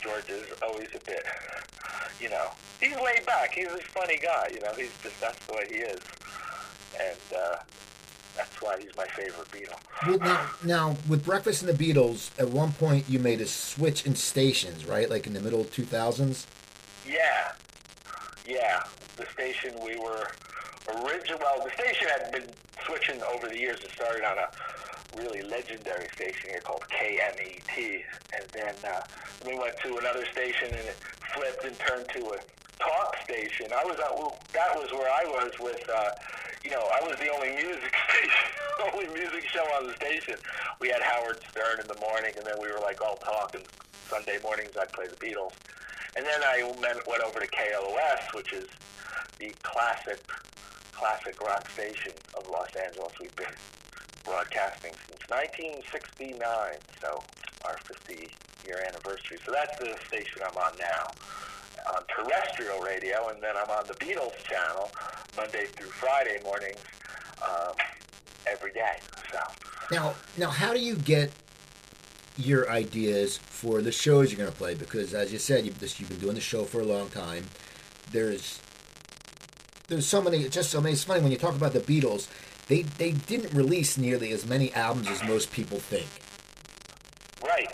George is always a bit, you know, he's laid back. He's a funny guy, you know, he's just, that's the way he is. And, uh, that's why he's my favorite Beatle. Well, now, now, with Breakfast and the Beatles, at one point you made a switch in stations, right? Like in the middle of 2000s? Yeah. Yeah. The station we were original, well, the station had been switching over the years. It started on a really legendary station here called KMET. And then uh, we went to another station and it flipped and turned to a talk station. I was at, well, that was where I was with, uh, you know, I was the only music station, only music show on the station. We had Howard Stern in the morning, and then we were like all talking. Sunday mornings, I'd play the Beatles, and then I went, went over to KLOS, which is the classic, classic rock station of Los Angeles. We've been broadcasting since 1969, so our 50 year anniversary. So that's the station I'm on now on terrestrial radio, and then I'm on the Beatles channel Monday through Friday mornings um, every day. So Now, now, how do you get your ideas for the shows you're going to play? Because, as you said, you've, you've been doing the show for a long time. There's there's so many. It's just so many. It's funny when you talk about the Beatles. They they didn't release nearly as many albums as most people think. right,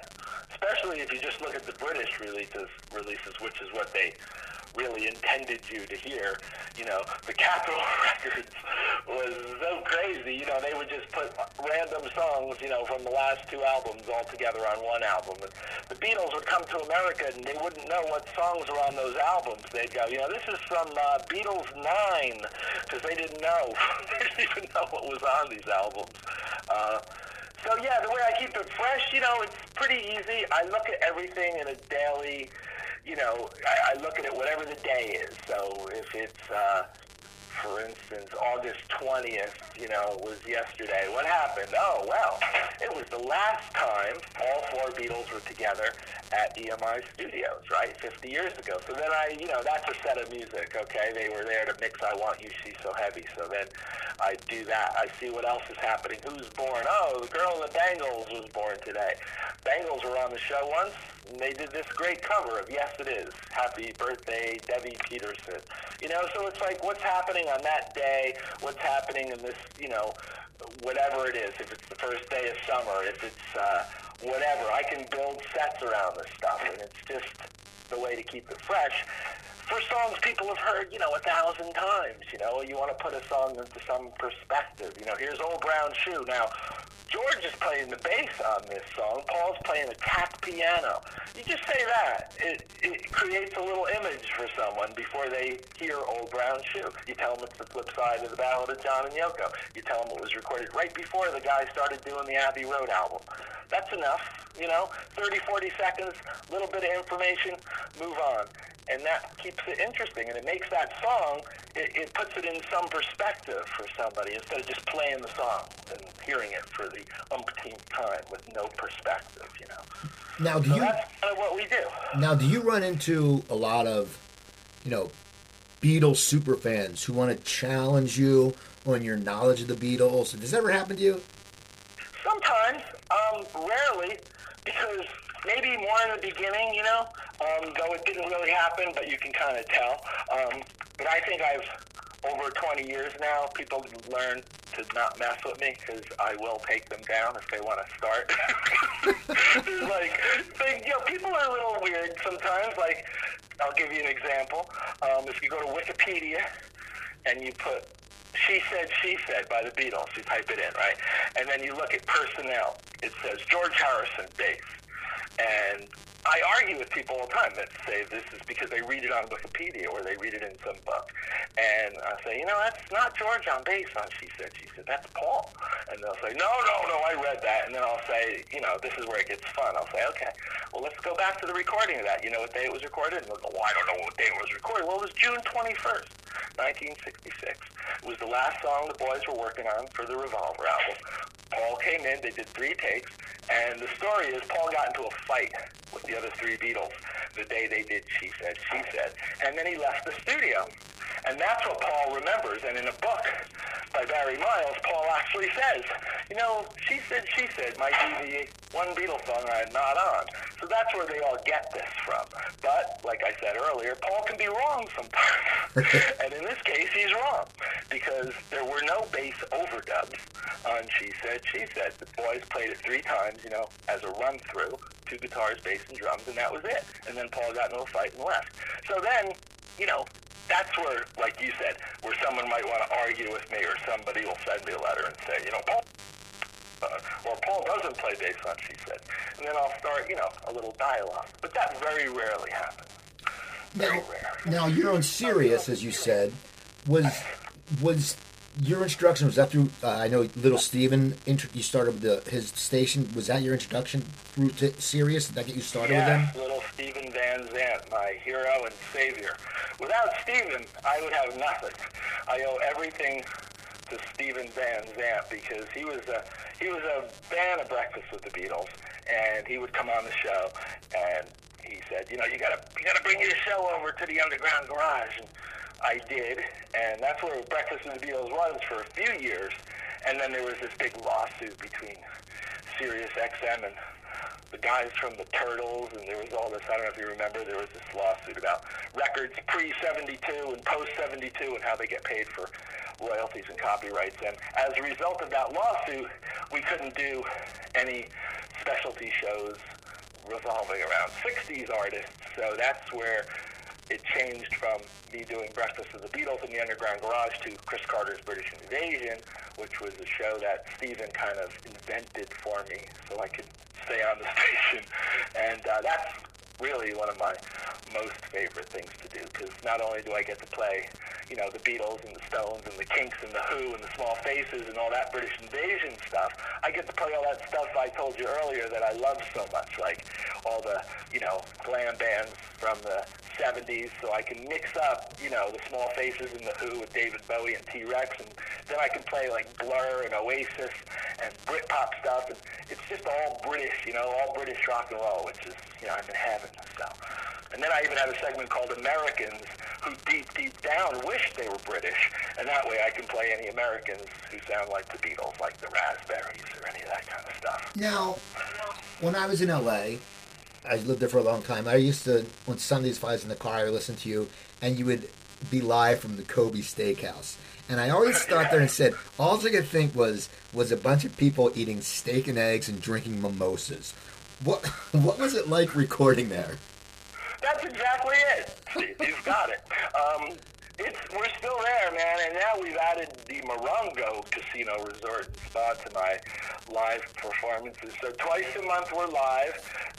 especially if you just look at the British releases, releases, which is what they really intended you to hear. You know, the Capitol Records was so crazy. You know, they would just put random songs, you know, from the last two albums all together on one album. And the Beatles would come to America and they wouldn't know what songs were on those albums. They'd go, you know, this is from uh, Beatles 9, because they didn't know. they didn't even know what was on these albums. Uh, so yeah, the way I keep it fresh, you know, it's pretty easy. I look at everything in a daily, you know, I, I look at it whatever the day is. So if it's, uh, for instance, August 20th, you know, was yesterday. What happened? Oh, well, it was the last time all four Beatles were together at EMI Studios, right? 50 years ago. So then I, you know, that's a set of music, okay? They were there to mix I Want You She's So Heavy. So then I do that. I see what else is happening. Who's born? Oh, the girl in the Bangles was born today. Bangles were on the show once, and they did this great cover of Yes It Is. Happy birthday, Debbie Peterson. You know, so it's like what's happening on that day, what's happening in this, you know, whatever it is. If it's the first day of summer, if it's uh, whatever, I can build sets around this stuff, and it's just the way to keep it fresh. For songs people have heard, you know, a thousand times, you know, you want to put a song into some perspective. You know, here's Old Brown Shoe. Now, George is playing the bass on this song. Paul's playing a tack piano. You just say that. It, it creates a little image for someone before they hear Old Brown Shoe. You tell them it's the flip side of the Ballad of John and Yoko. You tell them it was recorded right before the guy started doing the Abbey Road album. That's enough, you know, 30, 40 seconds, little bit of information, move on. And that keeps it interesting, and it makes that song, it, it puts it in some perspective for somebody instead of just playing the song and hearing it for the umpteenth time with no perspective, you know. Now, do So you that's kind of what we do. now do you run into a lot of, you know, Beatles super fans who want to challenge you on your knowledge of the Beatles? Does this ever happen to you? Sometimes, um, rarely, because maybe more in the beginning, you know, um, though it didn't really happen, but you can kind of tell. Um, but I think I've, over 20 years now, people learn to not mess with me because I will take them down if they want to start. Like, like, you know, people are a little weird sometimes. Like, I'll give you an example. Um, if you go to Wikipedia and you put she Said, She Said by the Beatles. You type it in, right? And then you look at personnel. It says George Harrison, bass. And I argue with people all the time that say this is because they read it on Wikipedia or they read it in some book. And I say, you know, that's not George on bass on She Said, She Said. That's Paul. And they'll say, no, no, no, I read that. And then I'll say, you know, this is where it gets fun. I'll say, okay, well, let's go back to the recording of that. You know what day it was recorded? And they'll go, well, I don't know what day it was recorded. Well, it was June 21st, 1966. It was the last song the boys were working on for the Revolver album. Paul came in, they did three takes, and the story is Paul got into a fight with the other three Beatles the day they did She Said, She Said, and then he left the studio. And that's what Paul remembers. And in a book by Barry Miles, Paul actually says, you know, She Said, She Said might be the one Beatles song I'm not on. So that's where they all get this from. But, like I said earlier, Paul can be wrong sometimes. and in this case, he's wrong. Because there were no bass overdubs on She Said, She Said. The boys played it three times, you know, as a run through, two guitars, bass, and drums, and that was it. And then Paul got into a fight and left. So then, you know, that's where, like you said, where someone might want to argue with me or somebody will send me a letter and say, you know, Paul, uh, or Paul doesn't play bass on She Said. And then I'll start, you know, a little dialogue. But that very rarely happens. Very Now, rare. now you're on Sirius, as you said. Was was your introduction was that through? Uh, I know Little Steven. Intro, you started with the, his station. Was that your introduction through to Sirius? Did that get you started with them? Little Steven Van Zandt, my hero and savior. Without Stephen, I would have nothing. I owe everything to Steven Van Zandt because he was a he was a fan of Breakfast with the Beatles, and he would come on the show and he said, you know, you gotta you gotta bring your show over to the Underground Garage, and I did, and that's where Breakfast with the Beatles was for a few years, and then there was this big lawsuit between Sirius XM and the guys from the Turtles, and there was all this. I don't know if you remember. There was this lawsuit about records pre '72 and post '72 and how they get paid for royalties and copyrights. And as a result of that lawsuit, we couldn't do any specialty shows revolving around 60s artists. So that's where it changed from me doing Breakfast with the Beatles in the Underground Garage to Chris Carter's British Invasion, which was a show that Steven kind of invented for me so I could stay on the station. And uh, that's really one of my most favorite things to do because not only do I get to play, you know, the Beatles and the Stones and the Kinks and the Who and the Small Faces and all that British Invasion stuff, I get to play all that stuff I told you earlier that I love so much, like all the, you know, glam bands from the 70s, so I can mix up, you know, the Small Faces and the Who with David Bowie and T-Rex, and then I can play like Blur and Oasis and Britpop stuff, and it's just all British, you know, all British rock and roll, which is, you know, I'm in heaven. So, and then I even have a segment called Americans, who deep, deep down wish they were British, and that way I can play any Americans who sound like the Beatles, like the Raspberries or any of that kind of stuff. Now, when I was in LA, I lived there for a long time. I used to, on Sundays, if I was in the car, I would listen to you, and you would be live from the Kobe Steakhouse. And I always thought there and said, all I could think was was a bunch of people eating steak and eggs and drinking mimosas. What what was it like recording there? That's exactly it. You've got it. Um, it's we're still there, man, and now we've added the Morongo Casino Resort and Spa to my live performances. So twice a month we're live.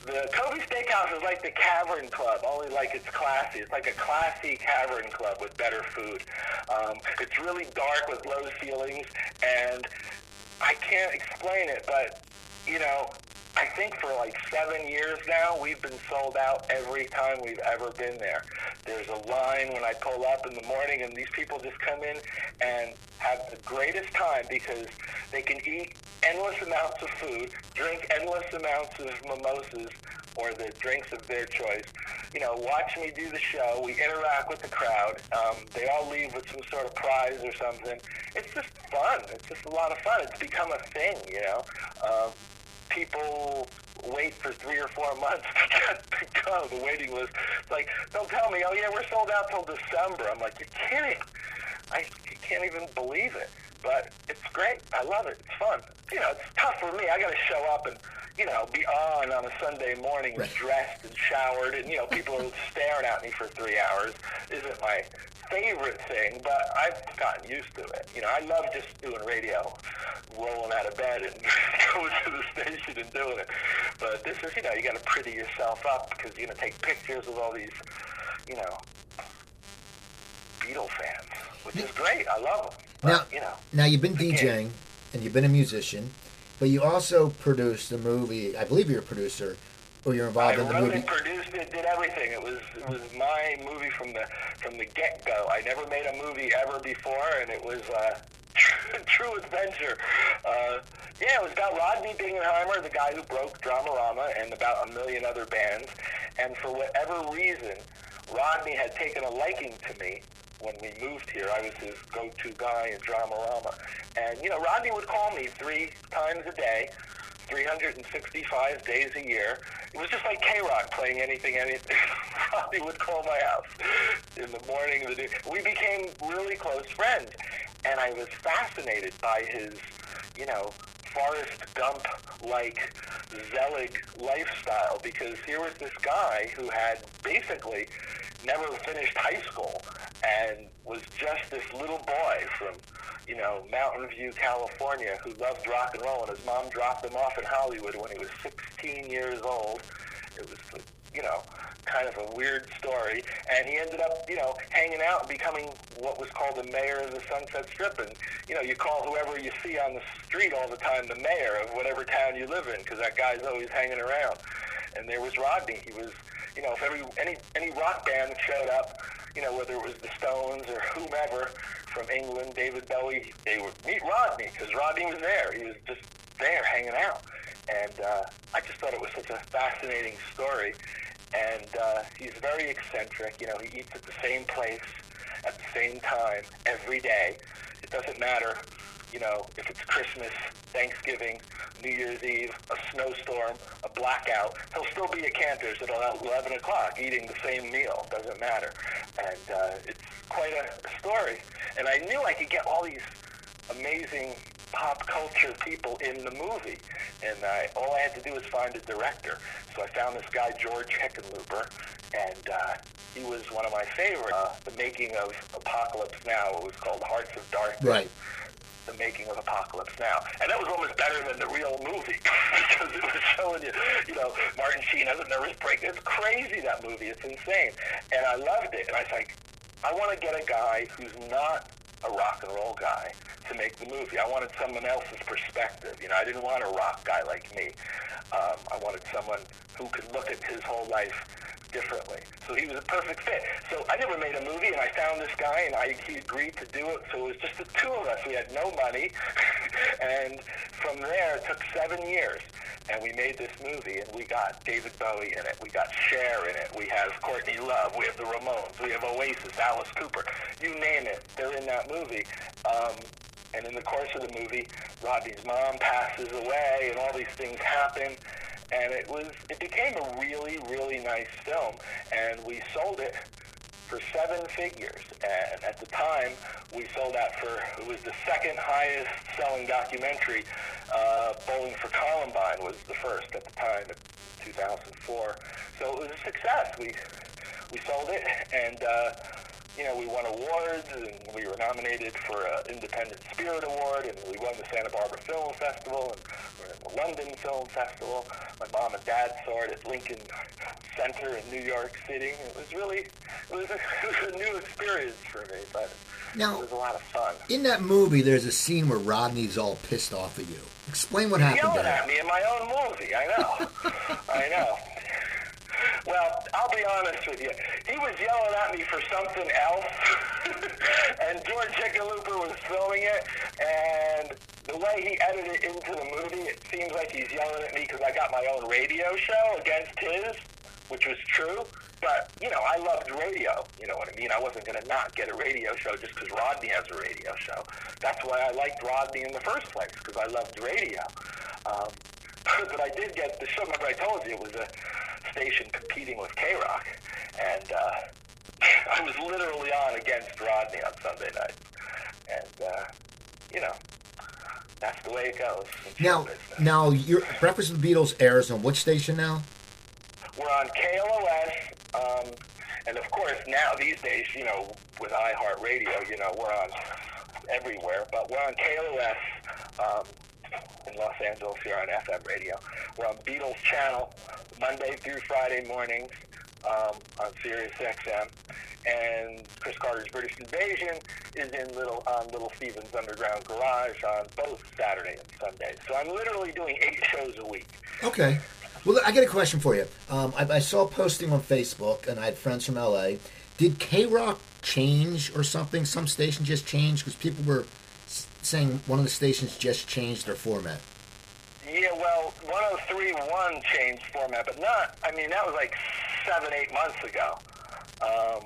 The Kobe Steakhouse is like the Cavern Club, only like it's classy. It's like a classy Cavern Club with better food. Um, it's really dark with low ceilings, and I can't explain it, but you know, I think for like seven years now, we've been sold out every time we've ever been there. There's a line when I pull up in the morning, and these people just come in and have the greatest time because they can eat endless amounts of food, drink endless amounts of mimosas or the drinks of their choice. You know, watch me do the show. We interact with the crowd. Um, they all leave with some sort of prize or something. It's just fun. It's just a lot of fun. It's become a thing, you know. Um, people wait for three or four months to get to go. The waiting list. It's like they'll tell me, "Oh yeah, we're sold out till December." I'm like, "You're kidding!" I can't even believe it. But it's great. I love it. It's fun. You know, it's tough for me. I got to show up and you know be on on a Sunday morning, Right. dressed and showered, and you know people are staring at me for three hours. Isn't my favorite thing, but I've gotten used to it. You know, I love just doing radio, rolling out of bed and going to the station and doing it. But this is, you know, you got to pretty yourself up because you're going to take pictures with all these, you know, Beatle fans, which is great. I love them. But, Now, you know, now you've been DJing and you've been a musician, but you also produced a movie. I believe you're a producer, or you're I in the wrote movie. it, produced it, did everything. It was it was my movie from the from the get go. I never made a movie ever before, and it was uh, true adventure. Uh, yeah, it was about Rodney Bingenheimer, the guy who broke Dramarama, and about a million other bands. And for whatever reason, Rodney had taken a liking to me when we moved here. I was his go-to guy in Dramarama. And, you know, Rodney would call me three times a day, 365 days a year. It was just like KROQ playing anything, anything. Rodney would call my house in the morning. The day. We became really close friends. And I was fascinated by his, you know, Forrest Gump-like Zelig lifestyle because here was this guy who had basically never finished high school and was just this little boy from, you know, Mountain View, California, who loved rock and roll, and his mom dropped him off in Hollywood when he was 16 years old. It was, you know, kind of a weird story, and he ended up, you know, hanging out and becoming what was called the mayor of the Sunset Strip. And you know, you call whoever you see on the street all the time the mayor of whatever town you live in, because that guy's always hanging around. And there was Rodney. He was, you know, if every any any rock band showed up, you know, whether it was the Stones or whomever from England, David Bowie, they would meet Rodney because Rodney was there. He was just there hanging out. And uh, I just thought it was such a fascinating story. And uh, he's very eccentric. You know, he eats at the same place at the same time every day. It doesn't matter, you know, if it's Christmas, Thanksgiving, New Year's Eve, a snowstorm, a blackout. He'll still be at Cantor's at 11 o'clock eating the same meal. Doesn't matter. And uh, it's quite a story. And I knew I could get all these amazing pop culture people in the movie. And I, all I had to do was find a director. So I found this guy, George Hickenlooper, and uh, he was one of my favorites. Uh, the making of Apocalypse Now, it was called Hearts of Darkness. Right. The making of Apocalypse Now. And that was almost better than the real movie because it was showing you, you know, Martin Sheen has a nervous breakdown. It's crazy, that movie. It's insane. And I loved it. And I was like, I want to get a guy who's not a rock and roll guy to make the movie. I wanted someone else's perspective. You know, I didn't want a rock guy like me. Um, I wanted someone who could look at his whole life differently. So he was a perfect fit. So I never made a movie, and I found this guy, and I, he agreed to do it. So it was just the two of us. We had no money, and from there, it took seven years. And we made this movie, and we got David Bowie in it. We got Cher in it. We have Courtney Love. We have the Ramones. We have Oasis, Alice Cooper. You name it, they're in that movie. Um, and in the course of the movie, Rodney's mom passes away, and all these things happen. And it was, it became a really, really nice film. And we sold it for seven figures. And at the time, we sold that for, it was the second highest selling documentary. Uh, Bowling for Columbine was the first at the time, in 2004. So it was a success. We, we sold it, and, uh, you know, we won awards, and we were nominated for an Independent Spirit Award, and we won the Santa Barbara Film Festival, and we're in the London Film Festival. My mom and dad saw it at Lincoln Center in New York City. It was really, it was a, it was a new experience for me, but Now- it was a lot of fun. In that movie, there's a scene where Rodney's all pissed off at you. Explain what happened yelling at me in my own movie. I know. I know. Well, I'll be honest with you. He was yelling at me for something else, and George Hickenlooper was filming it, and the way he edited it into the movie, it seems like he's yelling at me because I got my own radio show against his, which was true. But, you know, I loved radio. You know what I mean? I wasn't going to not get a radio show just because Rodney has a radio show. That's why I liked Rodney in the first place, because I loved radio. Um, but I did get the show. Remember, I told you it was a station competing with KROQ, and uh, I was literally on against Rodney on Sunday night. And uh, you know, that's the way it goes. Now, now, your Breakfast with the Beatles airs on which station now? We're on KLOS, um, and of course now these days, you know, with iHeartRadio, you know, we're on everywhere. But we're on KLOS um, in Los Angeles here on FM radio. We're on Beatles Channel Monday through Friday mornings um, on Sirius XM. And Chris Carter's British Invasion is in little on Little Steven's Underground Garage on both Saturday and Sunday. So I'm literally doing eight shows a week. Okay. Well, I got a question for you. Um, I, I saw a posting on Facebook, and I had friends from LA. Did KROQ change or something? Some station just changed because people were saying one of the stations just changed their format. Yeah, well, 1031 changed format, but not, I mean, that was like seven, eight months ago. Um,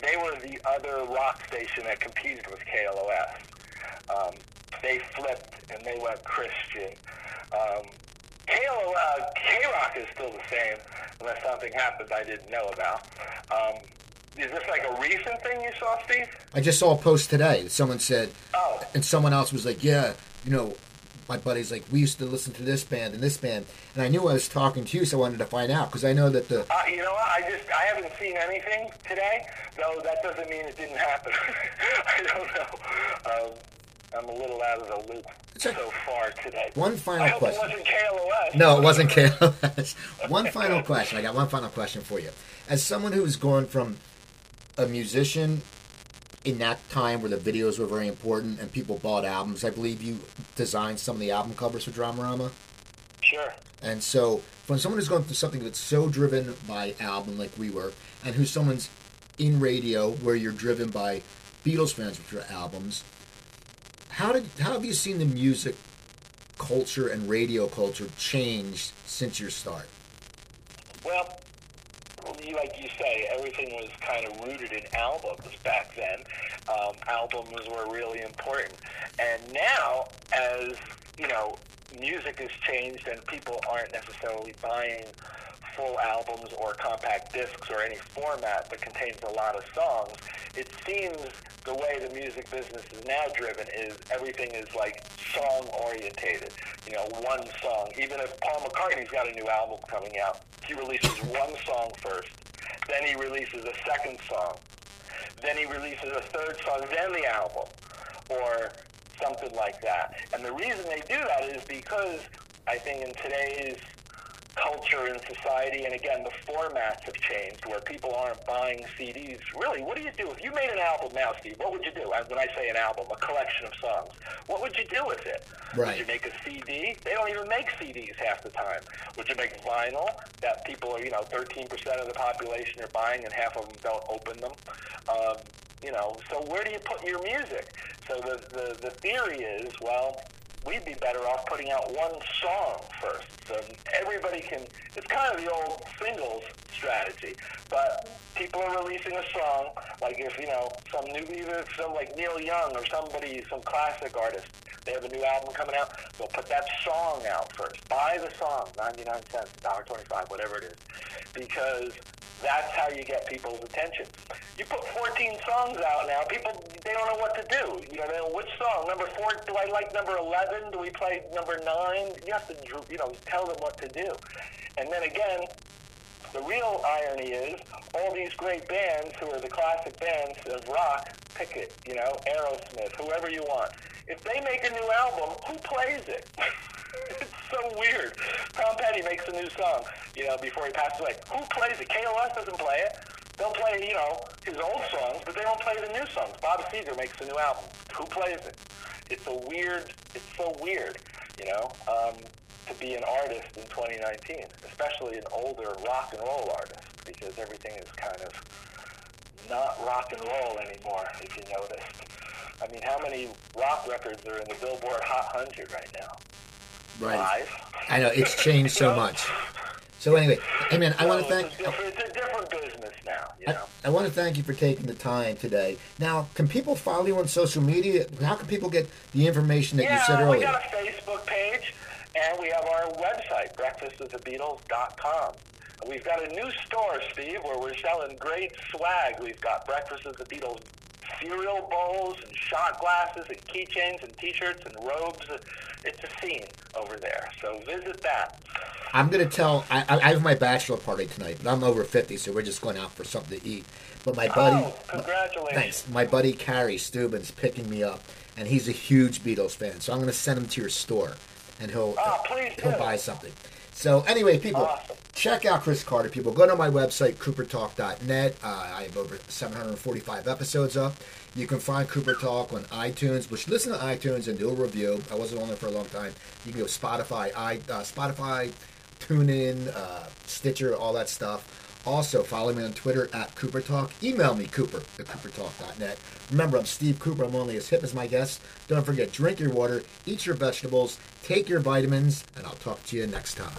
they were the other rock station that competed with KLOS. Um, they flipped and they went Christian. Um, KLO, uh, KROQ is still the same unless something happens I didn't know about. Um, is this like a recent thing you saw, Steve? I just saw a post today. Someone said, Oh. and someone else was like, "Yeah, you know." My buddy's like, we used to listen to this band and this band, and I knew I was talking to you, so I wanted to find out because I know that the Uh, you know what? I just I haven't seen anything today, though that doesn't mean it didn't happen. I don't know. Um, I'm a little out of the loop so far today. One final I hope question. it wasn't KLOS. No, it wasn't KLS. one final question. I got one final question for you. As someone who's gone from a musician in that time where the videos were very important and people bought albums, I believe you designed some of the album covers for Dramarama. Sure. And so, when someone who's going through something that's so driven by album like we were, and who's someone's in radio where you're driven by Beatles fans with your albums, how did how have you seen the music culture and radio culture change since your start? Well, like you say, everything was kind of rooted in albums back then. Um, albums were really important. And now, as, you know, music has changed and people aren't necessarily buying full albums or compact discs or any format that contains a lot of songs, it seems the way the music business is now driven is everything is like song orientated. You know, one song. Even if Paul McCartney's got a new album coming out, he releases one song first, then he releases a second song, then he releases a third song, then the album, or something like that. And the reason they do that is because I think in today's culture and society, and again, the formats have changed where people aren't buying CDs. Really, what do you do? If you made an album now, Steve, what would you do? When I say an album, a collection of songs, what would you do with it? Right. Would you make a CD? They don't even make CDs half the time. Would you make vinyl that people are, you know, 13% of the population are buying and half of them don't open them? Um, you know, so where do you put your music? So the, the, the theory is, well, we'd be better off putting out one song first. So everybody can, it's kind of the old singles strategy, but people are releasing a song, like if, you know, some new, even some like Neil Young or somebody, some classic artist, they have a new album coming out, they'll put that song out first. Buy the song, 99 cents, $1.25, whatever it is, because that's how you get people's attention. You put 14 songs out now, people, they don't know what to do. You know, which song, number four, do I like number 11? Do we play number nine? You have to, you know, tell them what to do. And then again, the real irony is all these great bands who are the classic bands of rock, pick it, you know, Aerosmith, whoever you want. If they make a new album, who plays it? it's so weird. Tom Petty makes a new song, you know, before he passes away. Who plays it? KLS doesn't play it. They'll play, you know, his old songs, but they don't play the new songs. Bob Seger makes a new album. Who plays it? It's a weird, it's so weird, you know, um, to be an artist in 2019, especially an older rock and roll artist, because everything is kind of not rock and roll anymore, if you noticed. I mean, how many rock records are in the Billboard Hot 100 right now? Right. Five. I know it's changed so much. So anyway, hey man, I want to thank. It's a, different, it's a different business now, you I, know. I want to thank you for taking the time today. Now, can people follow you on social media? How can people get the information that you said yeah, we earlier? got a Facebook page, and we have our website, breakfastwiththebeatles.com. We've got a new store, Steve, where we're selling great swag. We've got Breakfast with the Beatles cereal bowls and shot glasses and keychains and T-shirts and robes. It's a scene over there, so visit that. I'm going to tell. I, I have my bachelor party tonight, but I'm over 50, so we're just going out for something to eat. But my buddy, oh, congratulations! thanks. My buddy Carrie Steuben's picking me up, and he's a huge Beatles fan, so I'm going to send him to your store, and he'll Oh, please he'll do. buy something. So anyway, people, Awesome. Check out Chris Carter. People, go to my website coopertalk.net. Uh, I have over 745 episodes up. You can find Cooper Talk on iTunes, which listen to iTunes and do a review. I wasn't on there for a long time. You can go Spotify, i uh, Spotify, TuneIn, uh, Stitcher, all that stuff. Also, follow me on Twitter at Cooper Talk. Email me, Cooper, at coopertalk.net. Remember, I'm Steve Cooper. I'm only as hip as my guests. Don't forget, drink your water, eat your vegetables, take your vitamins, and I'll talk to you next time.